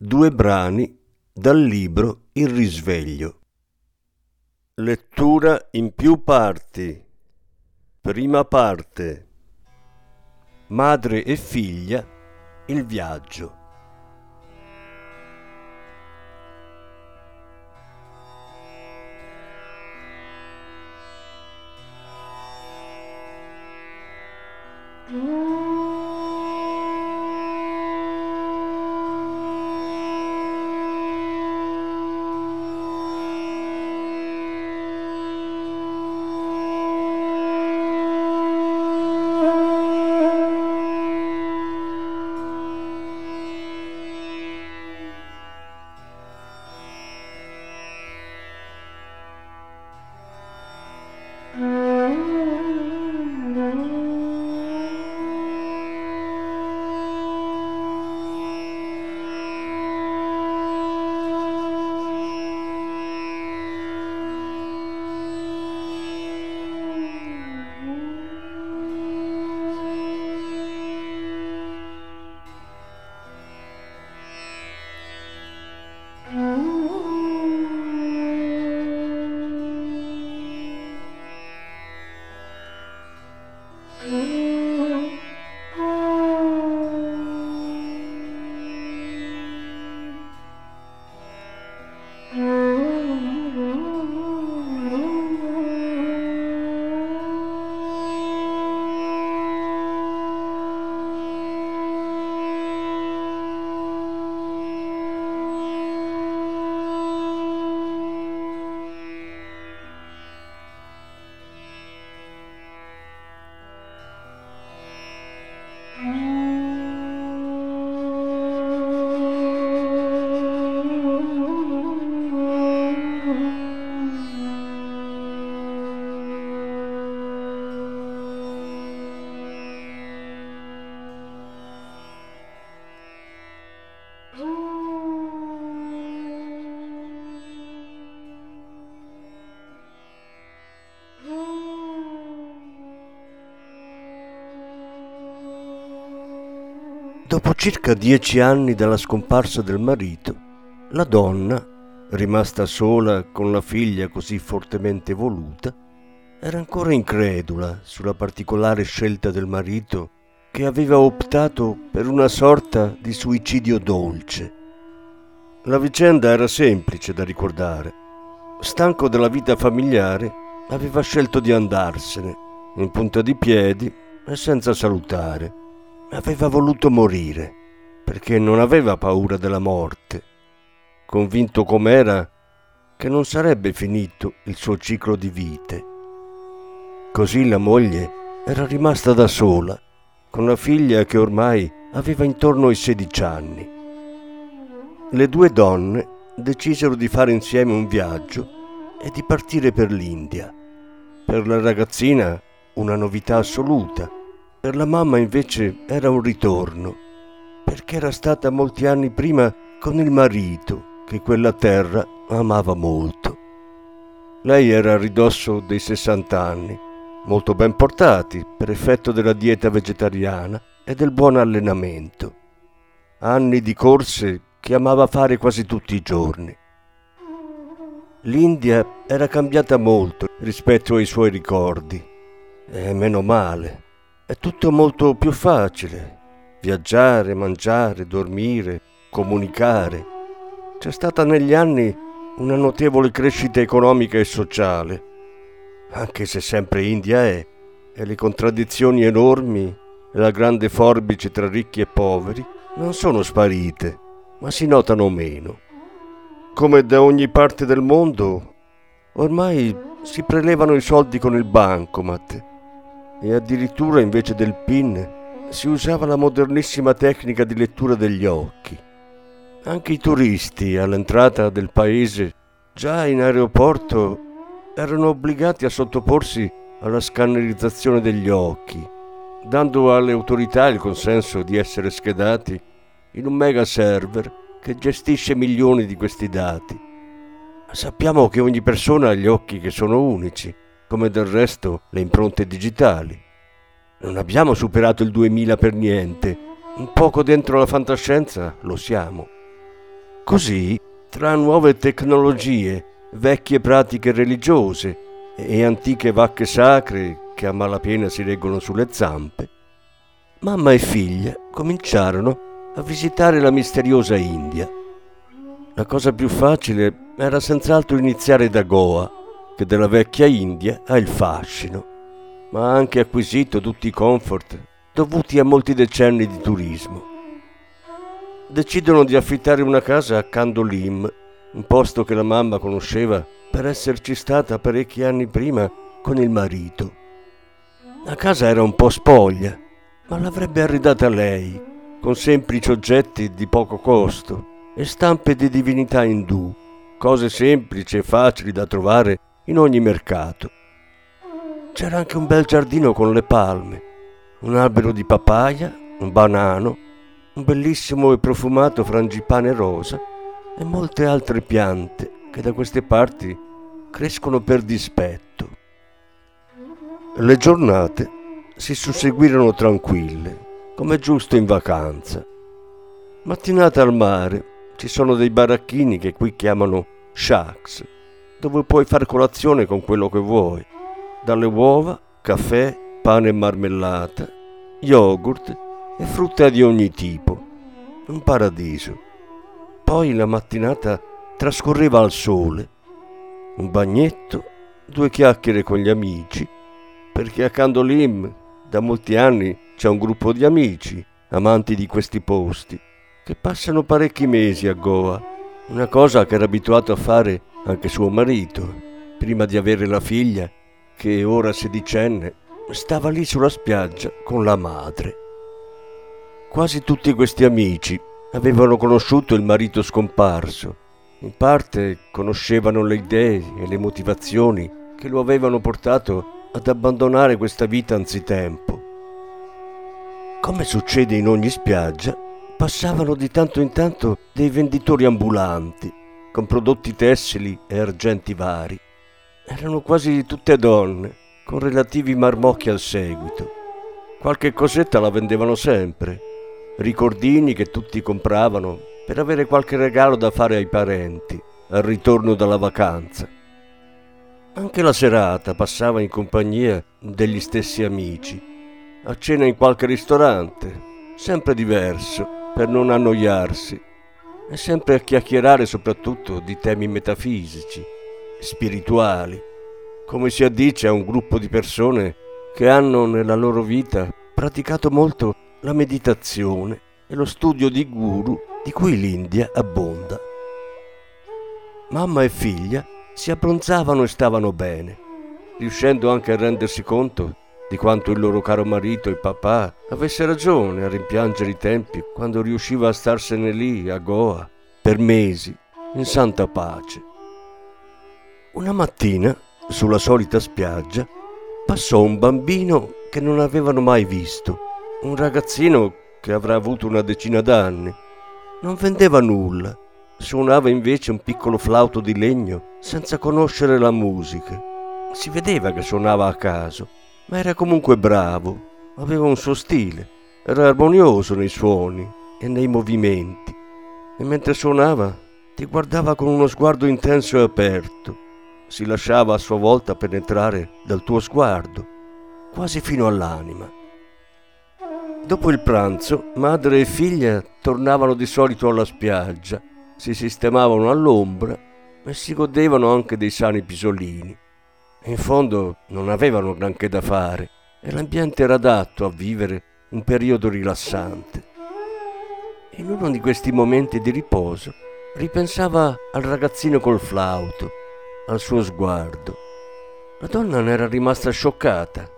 Due brani dal libro Il risveglio. Lettura in più parti. Prima parte. Madre e figlia. Il viaggio. Dopo circa dieci anni dalla scomparsa del marito, la donna, rimasta sola con la figlia così fortemente voluta, era ancora incredula sulla particolare scelta del marito che aveva optato per una sorta di suicidio dolce. La vicenda era semplice da ricordare. Stanco della vita familiare, aveva scelto di andarsene, in punta di piedi e senza salutare aveva voluto morire perché non aveva paura della morte, convinto com'era che non sarebbe finito il suo ciclo di vite. Così la moglie era rimasta da sola, con la figlia che ormai aveva intorno ai 16 anni. Le due donne decisero di fare insieme un viaggio e di partire per l'India. Per la ragazzina una novità assoluta per la mamma invece era un ritorno, perché era stata molti anni prima con il marito che quella terra amava molto. Lei era a ridosso dei 60 anni, molto ben portati per effetto della dieta vegetariana e del buon allenamento. Anni di corse che amava fare quasi tutti i giorni. L'India era cambiata molto rispetto ai suoi ricordi, e meno male è tutto molto più facile. Viaggiare, mangiare, dormire, comunicare. C'è stata negli anni una notevole crescita economica e sociale, anche se sempre India è, e le contraddizioni enormi e la grande forbice tra ricchi e poveri non sono sparite, ma si notano meno. Come da ogni parte del mondo, ormai si prelevano i soldi con il bancomat e addirittura invece del PIN si usava la modernissima tecnica di lettura degli occhi. Anche i turisti all'entrata del paese, già in aeroporto, erano obbligati a sottoporsi alla scannerizzazione degli occhi, dando alle autorità il consenso di essere schedati in un mega server che gestisce milioni di questi dati. Sappiamo che ogni persona ha gli occhi che sono unici, come del resto le impronte digitali. Non abbiamo superato il 2000 per niente, un poco dentro la fantascienza lo siamo. Così, tra nuove tecnologie, vecchie pratiche religiose e antiche vacche sacre che a malapena si reggono sulle zampe, mamma e figlia cominciarono a visitare la misteriosa India. La cosa più facile era senz'altro iniziare da Goa, che della vecchia India ha il fascino, ma ha anche acquisito tutti i comfort dovuti a molti decenni di turismo. Decidono di affittare una casa a Kandolim, un posto che la mamma conosceva per esserci stata parecchi anni prima con il marito. La casa era un po' spoglia, ma l'avrebbe arredata lei, con semplici oggetti di poco costo e stampe di divinità indù, cose semplici e facili da trovare in ogni mercato. C'era anche un bel giardino con le palme, un albero di papaya, un banano, un bellissimo e profumato frangipane rosa e molte altre piante che da queste parti crescono per dispetto. Le giornate si susseguirono tranquille, come giusto in vacanza. Mattinata al mare ci sono dei baracchini che qui chiamano shacks, dove puoi fare colazione con quello che vuoi, dalle uova, caffè, pane e marmellata, yogurt e frutta di ogni tipo. Un paradiso. Poi la mattinata trascorreva al sole. Un bagnetto, due chiacchiere con gli amici, perché a Candolim da molti anni c'è un gruppo di amici, amanti di questi posti, che passano parecchi mesi a Goa, una cosa che era abituato a fare anche suo marito, prima di avere la figlia, che ora sedicenne, stava lì sulla spiaggia con la madre. Quasi tutti questi amici avevano conosciuto il marito scomparso, in parte conoscevano le idee e le motivazioni che lo avevano portato ad abbandonare questa vita anzitempo. Come succede in ogni spiaggia, passavano di tanto in tanto dei venditori ambulanti, con prodotti tessili e argenti vari. Erano quasi tutte donne, con relativi marmocchi al seguito. Qualche cosetta la vendevano sempre, ricordini che tutti compravano per avere qualche regalo da fare ai parenti al ritorno dalla vacanza. Anche la serata passava in compagnia degli stessi amici a cena in qualche ristorante, sempre diverso, per non annoiarsi, e sempre a chiacchierare soprattutto di temi metafisici, spirituali, come si addice a un gruppo di persone che hanno nella loro vita praticato molto la meditazione e lo studio di guru di cui l'India abbonda. Mamma e figlia si abbronzavano e stavano bene, riuscendo anche a rendersi conto di quanto il loro caro marito, il papà, avesse ragione a rimpiangere i tempi quando riusciva a starsene lì, a Goa, per mesi, in santa pace. Una mattina, sulla solita spiaggia, passò un bambino che non avevano mai visto, un ragazzino che avrà avuto una decina d'anni. Non vendeva nulla, suonava invece un piccolo flauto di legno senza conoscere la musica. Si vedeva che suonava a caso ma era comunque bravo, aveva un suo stile, era armonioso nei suoni e nei movimenti e mentre suonava ti guardava con uno sguardo intenso e aperto, si lasciava a sua volta penetrare dal tuo sguardo, quasi fino all'anima. Dopo il pranzo, madre e figlia tornavano di solito alla spiaggia, si sistemavano all'ombra e si godevano anche dei sani pisolini. In fondo non avevano granché da fare e l'ambiente era adatto a vivere un periodo rilassante. In uno di questi momenti di riposo ripensava al ragazzino col flauto, al suo sguardo. La donna ne era rimasta scioccata.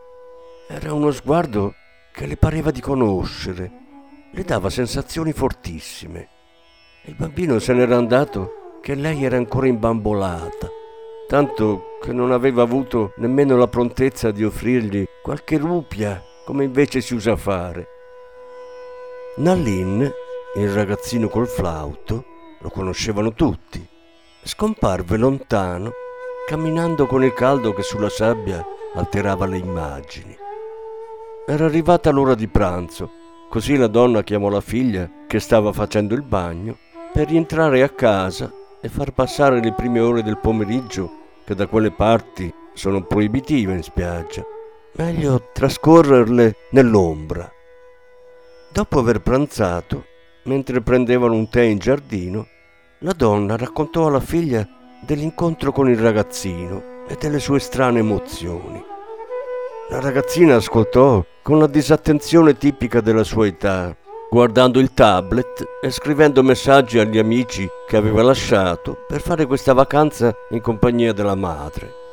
Era uno sguardo che le pareva di conoscere, le dava sensazioni fortissime. Il bambino se n'era andato che lei era ancora imbambolata, tanto che non aveva avuto nemmeno la prontezza di offrirgli qualche rupia come invece si usa fare. Nallin, il ragazzino col flauto, lo conoscevano tutti, scomparve lontano, camminando con il caldo che sulla sabbia alterava le immagini. Era arrivata l'ora di pranzo, così la donna chiamò la figlia che stava facendo il bagno per rientrare a casa e far passare le prime ore del pomeriggio che da quelle parti sono proibitive in spiaggia. Meglio trascorrerle nell'ombra. Dopo aver pranzato, mentre prendevano un tè in giardino, la donna raccontò alla figlia dell'incontro con il ragazzino e delle sue strane emozioni. La ragazzina ascoltò con la disattenzione tipica della sua età, guardando il tablet e scrivendo messaggi agli amici che aveva lasciato per fare questa vacanza in compagnia della madre.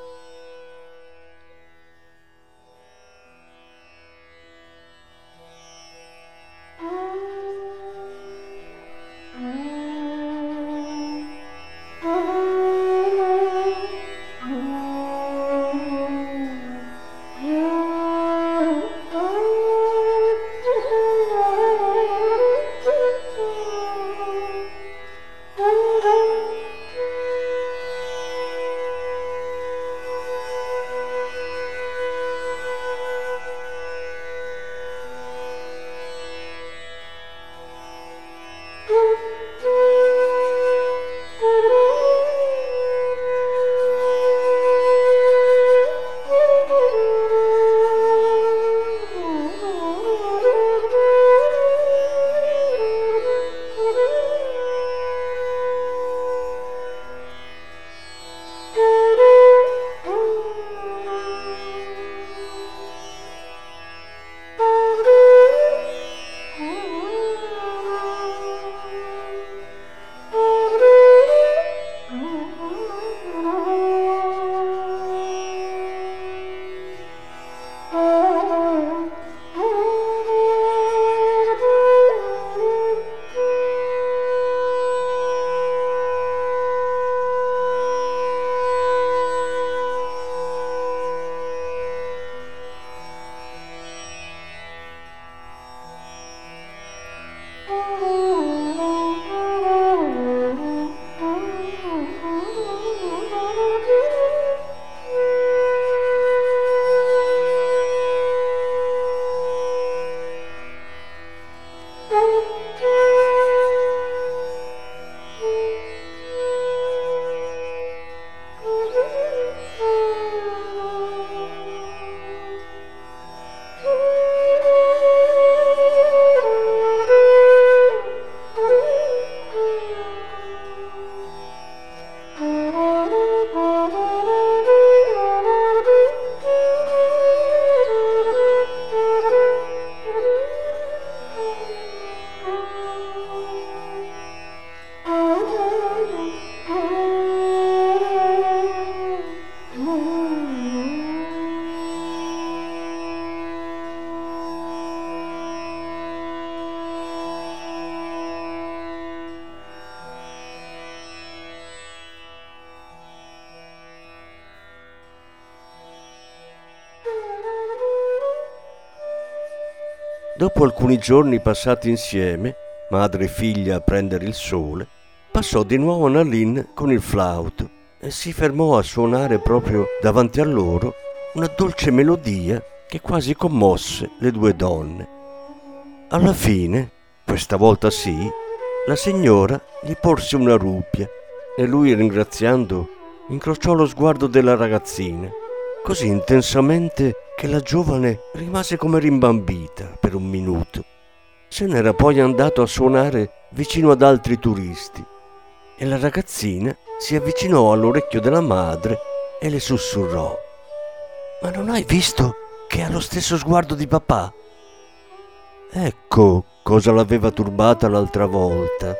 Dopo alcuni giorni passati insieme, madre e figlia a prendere il sole, passò di nuovo Nalin con il flauto e si fermò a suonare proprio davanti a loro una dolce melodia che quasi commosse le due donne. Alla fine, questa volta sì, la signora gli porse una rupia e lui, ringraziando, incrociò lo sguardo della ragazzina, così intensamente che la giovane rimase come rimbambita per un minuto. Se n'era poi andato a suonare vicino ad altri turisti e la ragazzina si avvicinò all'orecchio della madre e le sussurrò. Ma non hai visto che ha lo stesso sguardo di papà? Ecco cosa l'aveva turbata l'altra volta.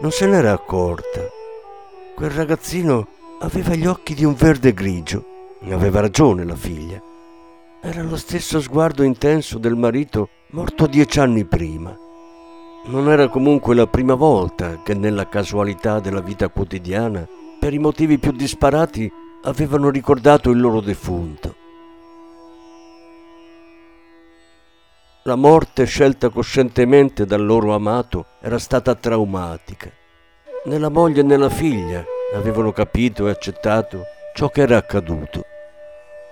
Non se n'era accorta. Quel ragazzino aveva gli occhi di un verde grigio. Aveva ragione la figlia. Era lo stesso sguardo intenso del marito morto dieci anni prima. non era comunque la prima volta che nella casualità della vita quotidiana, per i motivi più disparati, avevano ricordato il loro defunto. La morte scelta coscientemente dal loro amato era stata traumatica. Né la moglie né la figlia avevano capito e accettato ciò che era accaduto.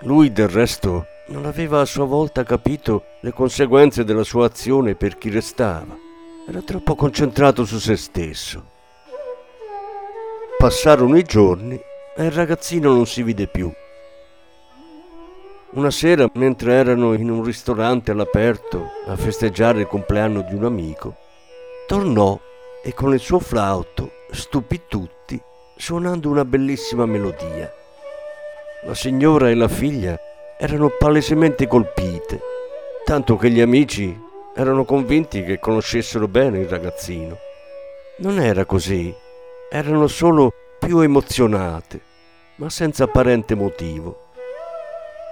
Lui del resto non aveva a sua volta capito le conseguenze della sua azione per chi restava. Era troppo concentrato su se stesso. Passarono i giorni e il ragazzino non si vide più. Una sera, mentre erano in un ristorante all'aperto a festeggiare il compleanno di un amico, tornò e con il suo flauto stupì tutti suonando una bellissima melodia. La signora e la figlia erano palesemente colpite, tanto che gli amici erano convinti che conoscessero bene il ragazzino. Non era così, erano solo più emozionate, ma senza apparente motivo.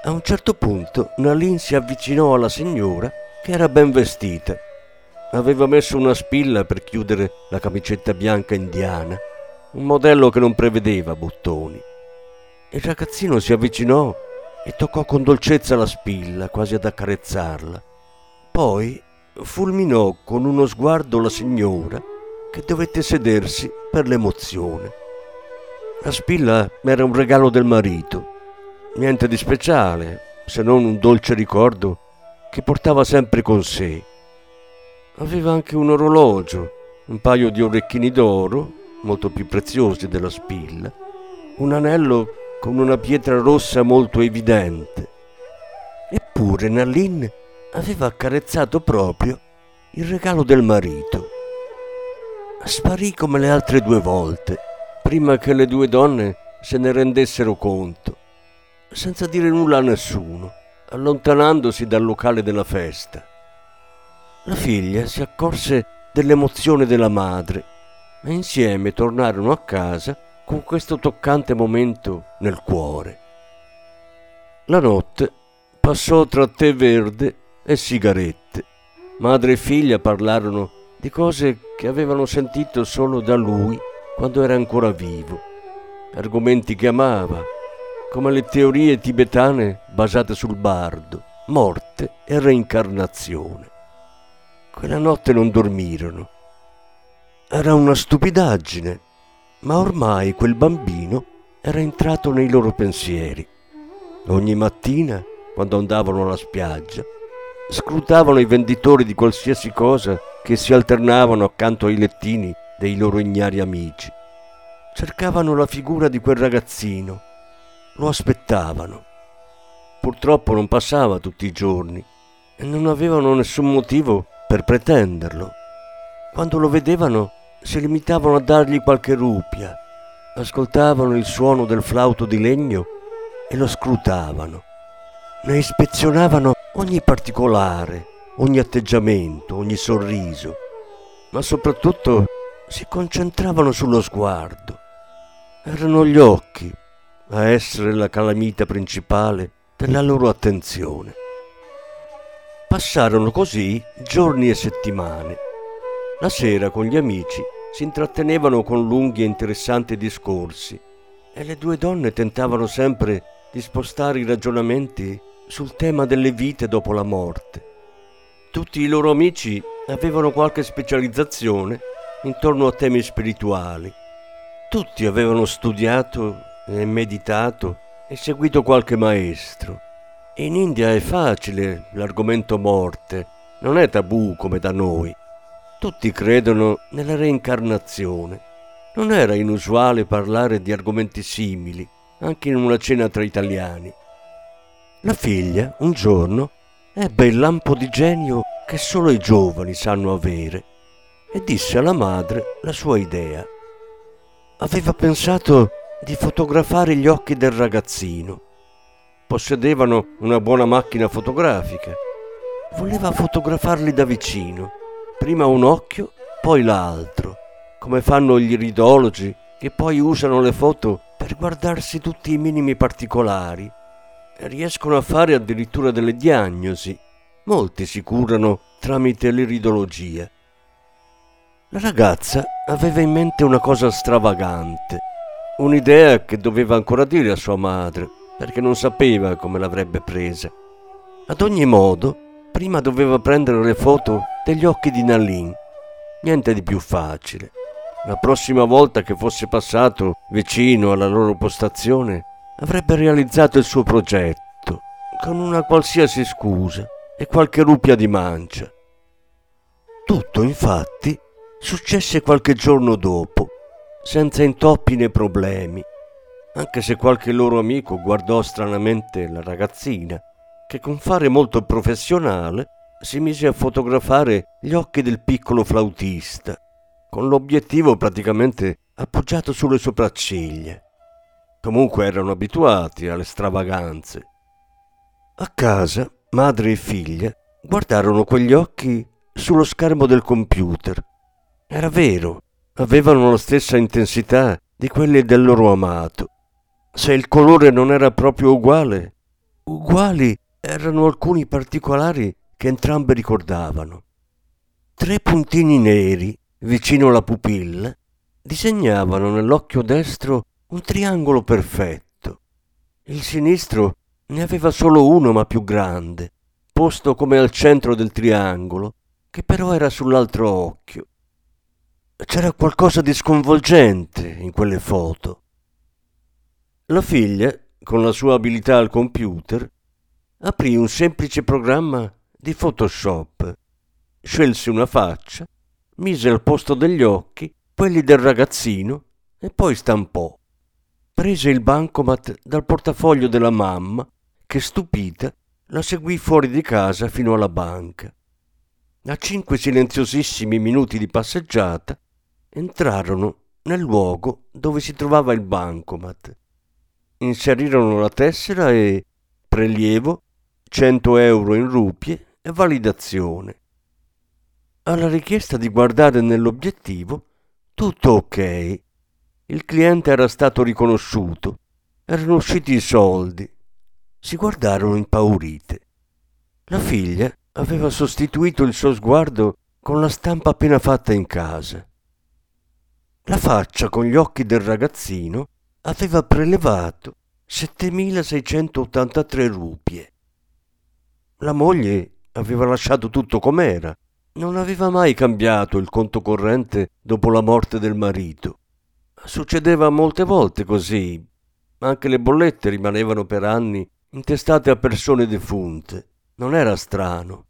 A un certo punto Nalin si avvicinò alla signora che era ben vestita. Aveva messo una spilla per chiudere la camicetta bianca indiana, un modello che non prevedeva bottoni. Il ragazzino si avvicinò e toccò con dolcezza la spilla, quasi ad accarezzarla. Poi fulminò con uno sguardo la signora che dovette sedersi per l'emozione. La spilla era un regalo del marito Niente di speciale, se non un dolce ricordo che portava sempre con sé. Aveva anche un orologio, un paio di orecchini d'oro, molto più preziosi della spilla, un anello con una pietra rossa molto evidente. Eppure Nallin aveva accarezzato proprio il regalo del marito. Sparì come le altre due volte, prima che le due donne se ne rendessero conto senza dire nulla a nessuno, allontanandosi dal locale della festa. La figlia si accorse dell'emozione della madre e insieme tornarono a casa con questo toccante momento nel cuore. La notte passò tra tè verde e sigarette. Madre e figlia parlarono di cose che avevano sentito solo da lui quando era ancora vivo, argomenti che amava, come le teorie tibetane basate sul bardo, morte e reincarnazione. Quella notte non dormirono. Era una stupidaggine, ma ormai quel bambino era entrato nei loro pensieri. Ogni mattina, quando andavano alla spiaggia, scrutavano i venditori di qualsiasi cosa che si alternavano accanto ai lettini dei loro ignari amici. Cercavano la figura di quel ragazzino lo aspettavano. Purtroppo non passava tutti i giorni e non avevano nessun motivo per pretenderlo. Quando lo vedevano si limitavano a dargli qualche rupia, ascoltavano il suono del flauto di legno e lo scrutavano. Ne ispezionavano ogni particolare, ogni atteggiamento, ogni sorriso, ma soprattutto si concentravano sullo sguardo. Erano gli occhi, a essere la calamita principale della loro attenzione. Passarono così giorni e settimane. La sera con gli amici si intrattenevano con lunghi e interessanti discorsi e le due donne tentavano sempre di spostare i ragionamenti sul tema delle vite dopo la morte. Tutti i loro amici avevano qualche specializzazione intorno a temi spirituali. Tutti avevano studiato e meditato e seguito qualche maestro. In India è facile l'argomento morte, non è tabù come da noi. Tutti credono nella reincarnazione. Non era inusuale parlare di argomenti simili, anche in una cena tra italiani. La figlia, un giorno, ebbe il lampo di genio che solo i giovani sanno avere e disse alla madre la sua idea. Aveva pensato di fotografare gli occhi del ragazzino. Possedevano una buona macchina fotografica. Voleva fotografarli da vicino, prima un occhio, poi l'altro, come fanno gli iridologi che poi usano le foto per guardarsi tutti i minimi particolari riescono a fare addirittura delle diagnosi. Molti si curano tramite l'iridologia. La ragazza aveva in mente una cosa stravagante, un'idea che doveva ancora dire a sua madre, perché non sapeva come l'avrebbe presa. Ad ogni modo, prima doveva prendere le foto degli occhi di Nalin. Niente di più facile. La prossima volta che fosse passato vicino alla loro postazione, avrebbe realizzato il suo progetto, con una qualsiasi scusa e qualche rupia di mancia. Tutto, infatti, successe qualche giorno dopo, senza intoppi né problemi, anche se qualche loro amico guardò stranamente la ragazzina, che con fare molto professionale si mise a fotografare gli occhi del piccolo flautista, con l'obiettivo praticamente appoggiato sulle sopracciglia. Comunque erano abituati alle stravaganze. A casa, madre e figlia guardarono quegli occhi sullo schermo del computer era vero, avevano la stessa intensità di quelli del loro amato. Se il colore non era proprio uguale, uguali erano alcuni particolari che entrambe ricordavano. Tre puntini neri vicino alla pupilla disegnavano nell'occhio destro un triangolo perfetto. Il sinistro ne aveva solo uno ma più grande, posto come al centro del triangolo, che però era sull'altro occhio. C'era qualcosa di sconvolgente in quelle foto. La figlia, con la sua abilità al computer, aprì un semplice programma di Photoshop, scelse una faccia, mise al posto degli occhi quelli del ragazzino e poi stampò. Prese il bancomat dal portafoglio della mamma, che stupita la seguì fuori di casa fino alla banca. A cinque silenziosissimi minuti di passeggiata entrarono nel luogo dove si trovava il bancomat. Inserirono la tessera e prelievo 100 euro in rupie validazione. Alla richiesta di guardare nell'obiettivo, tutto ok. Il cliente era stato riconosciuto, erano usciti i soldi. Si guardarono impaurite. La figlia aveva sostituito il suo sguardo con la stampa appena fatta in casa. La faccia con gli occhi del ragazzino aveva prelevato 7683 rupie. La moglie aveva lasciato tutto com'era, non aveva mai cambiato il conto corrente dopo la morte del marito. Succedeva molte volte così, anche le bollette rimanevano per anni intestate a persone defunte. Non era strano.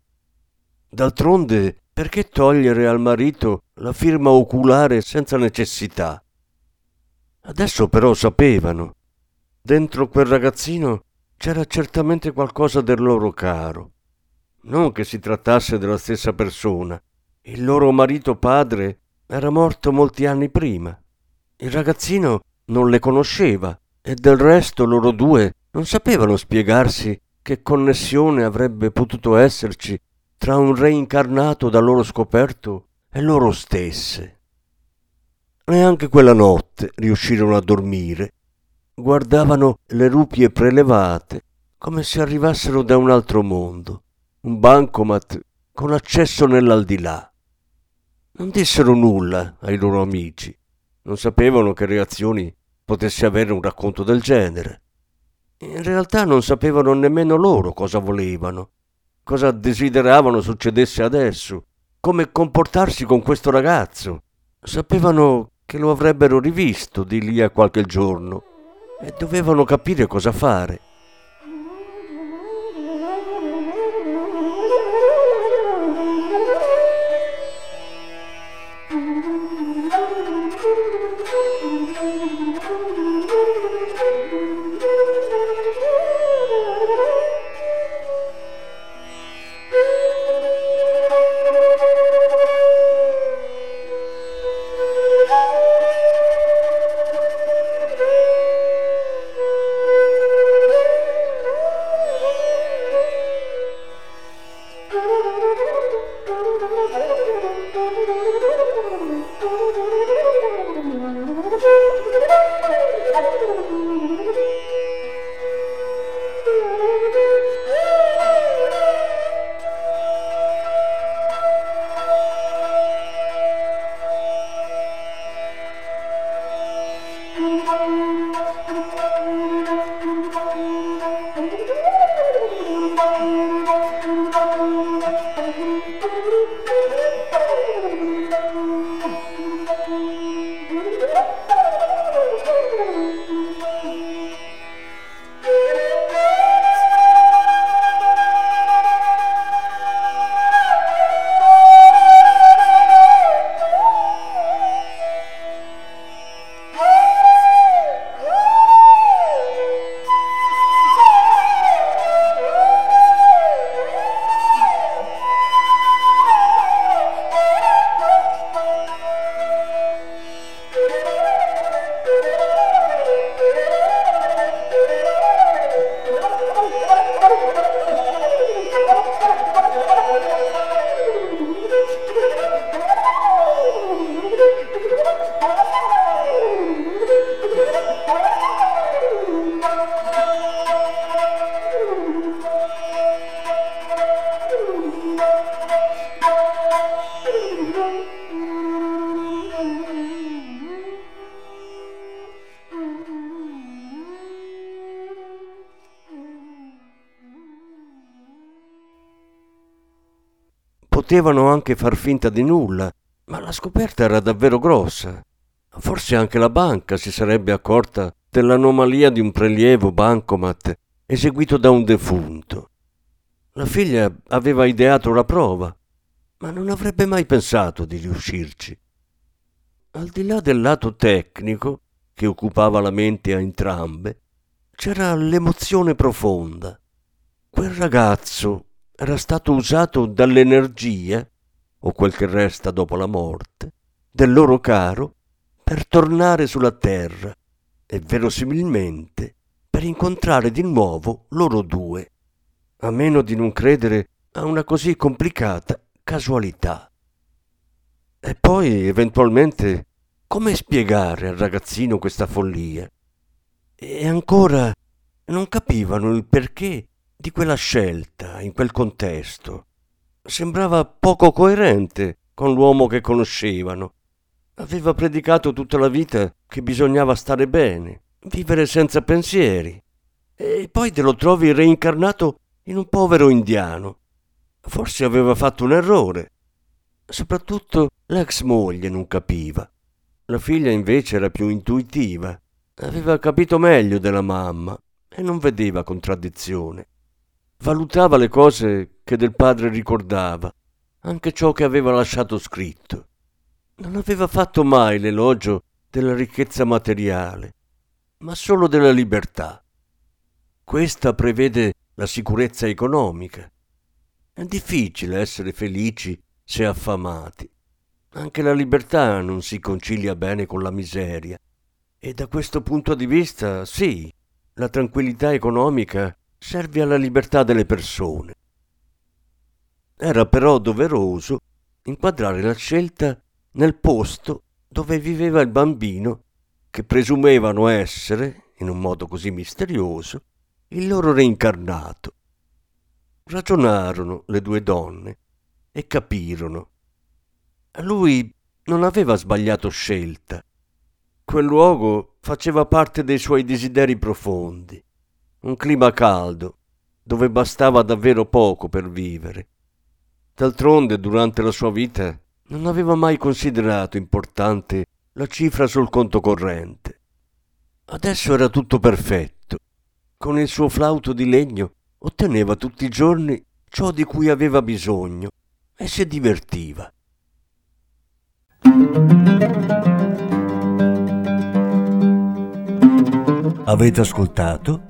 D'altronde perché togliere al marito la firma oculare senza necessità? Adesso però sapevano. Dentro quel ragazzino c'era certamente qualcosa del loro caro. Non che si trattasse della stessa persona. Il loro marito padre era morto molti anni prima. Il ragazzino non le conosceva e del resto loro due non sapevano spiegarsi che connessione avrebbe potuto esserci tra un reincarnato da loro scoperto e loro stesse. Neanche quella notte riuscirono a dormire. Guardavano le rupie prelevate come se arrivassero da un altro mondo, un bancomat con accesso nell'aldilà. Non dissero nulla ai loro amici, non sapevano che reazioni potesse avere un racconto del genere. In realtà non sapevano nemmeno loro cosa volevano cosa desideravano succedesse adesso, come comportarsi con questo ragazzo. Sapevano che lo avrebbero rivisto di lì a qualche giorno e dovevano capire cosa fare. Potevano anche far finta di nulla, ma la scoperta era davvero grossa. Forse anche la banca si sarebbe accorta dell'anomalia di un prelievo bancomat eseguito da un defunto. La figlia aveva ideato la prova, ma non avrebbe mai pensato di riuscirci. Al di là del lato tecnico, che occupava la mente a entrambe, c'era l'emozione profonda. Quel ragazzo era stato usato dall'energia, o quel che resta dopo la morte, del loro caro per tornare sulla terra e verosimilmente per incontrare di nuovo loro due, a meno di non credere a una così complicata casualità. E poi, eventualmente, come spiegare al ragazzino questa follia? E ancora non capivano il perché di quella scelta in quel contesto. Sembrava poco coerente con l'uomo che conoscevano. Aveva predicato tutta la vita che bisognava stare bene, vivere senza pensieri. E poi te lo trovi reincarnato in un povero indiano. Forse aveva fatto un errore. Soprattutto l'ex moglie non capiva. La figlia invece era più intuitiva. Aveva capito meglio della mamma e non vedeva contraddizione. Valutava le cose che del padre ricordava, anche ciò che aveva lasciato scritto. Non aveva fatto mai l'elogio della ricchezza materiale, ma solo della libertà. Questa prevede la sicurezza economica. È difficile essere felici se affamati. Anche la libertà non si concilia bene con la miseria. E da questo punto di vista, sì, la tranquillità economica serve alla libertà delle persone. Era però doveroso inquadrare la scelta nel posto dove viveva il bambino che presumevano essere, in un modo così misterioso, il loro reincarnato. Ragionarono le due donne e capirono. Lui non aveva sbagliato scelta. Quel luogo faceva parte dei suoi desideri profondi. Un clima caldo, dove bastava davvero poco per vivere. D'altronde, durante la sua vita, non aveva mai considerato importante la cifra sul conto corrente. Adesso era tutto perfetto. Con il suo flauto di legno otteneva tutti i giorni ciò di cui aveva bisogno e si divertiva. Avete ascoltato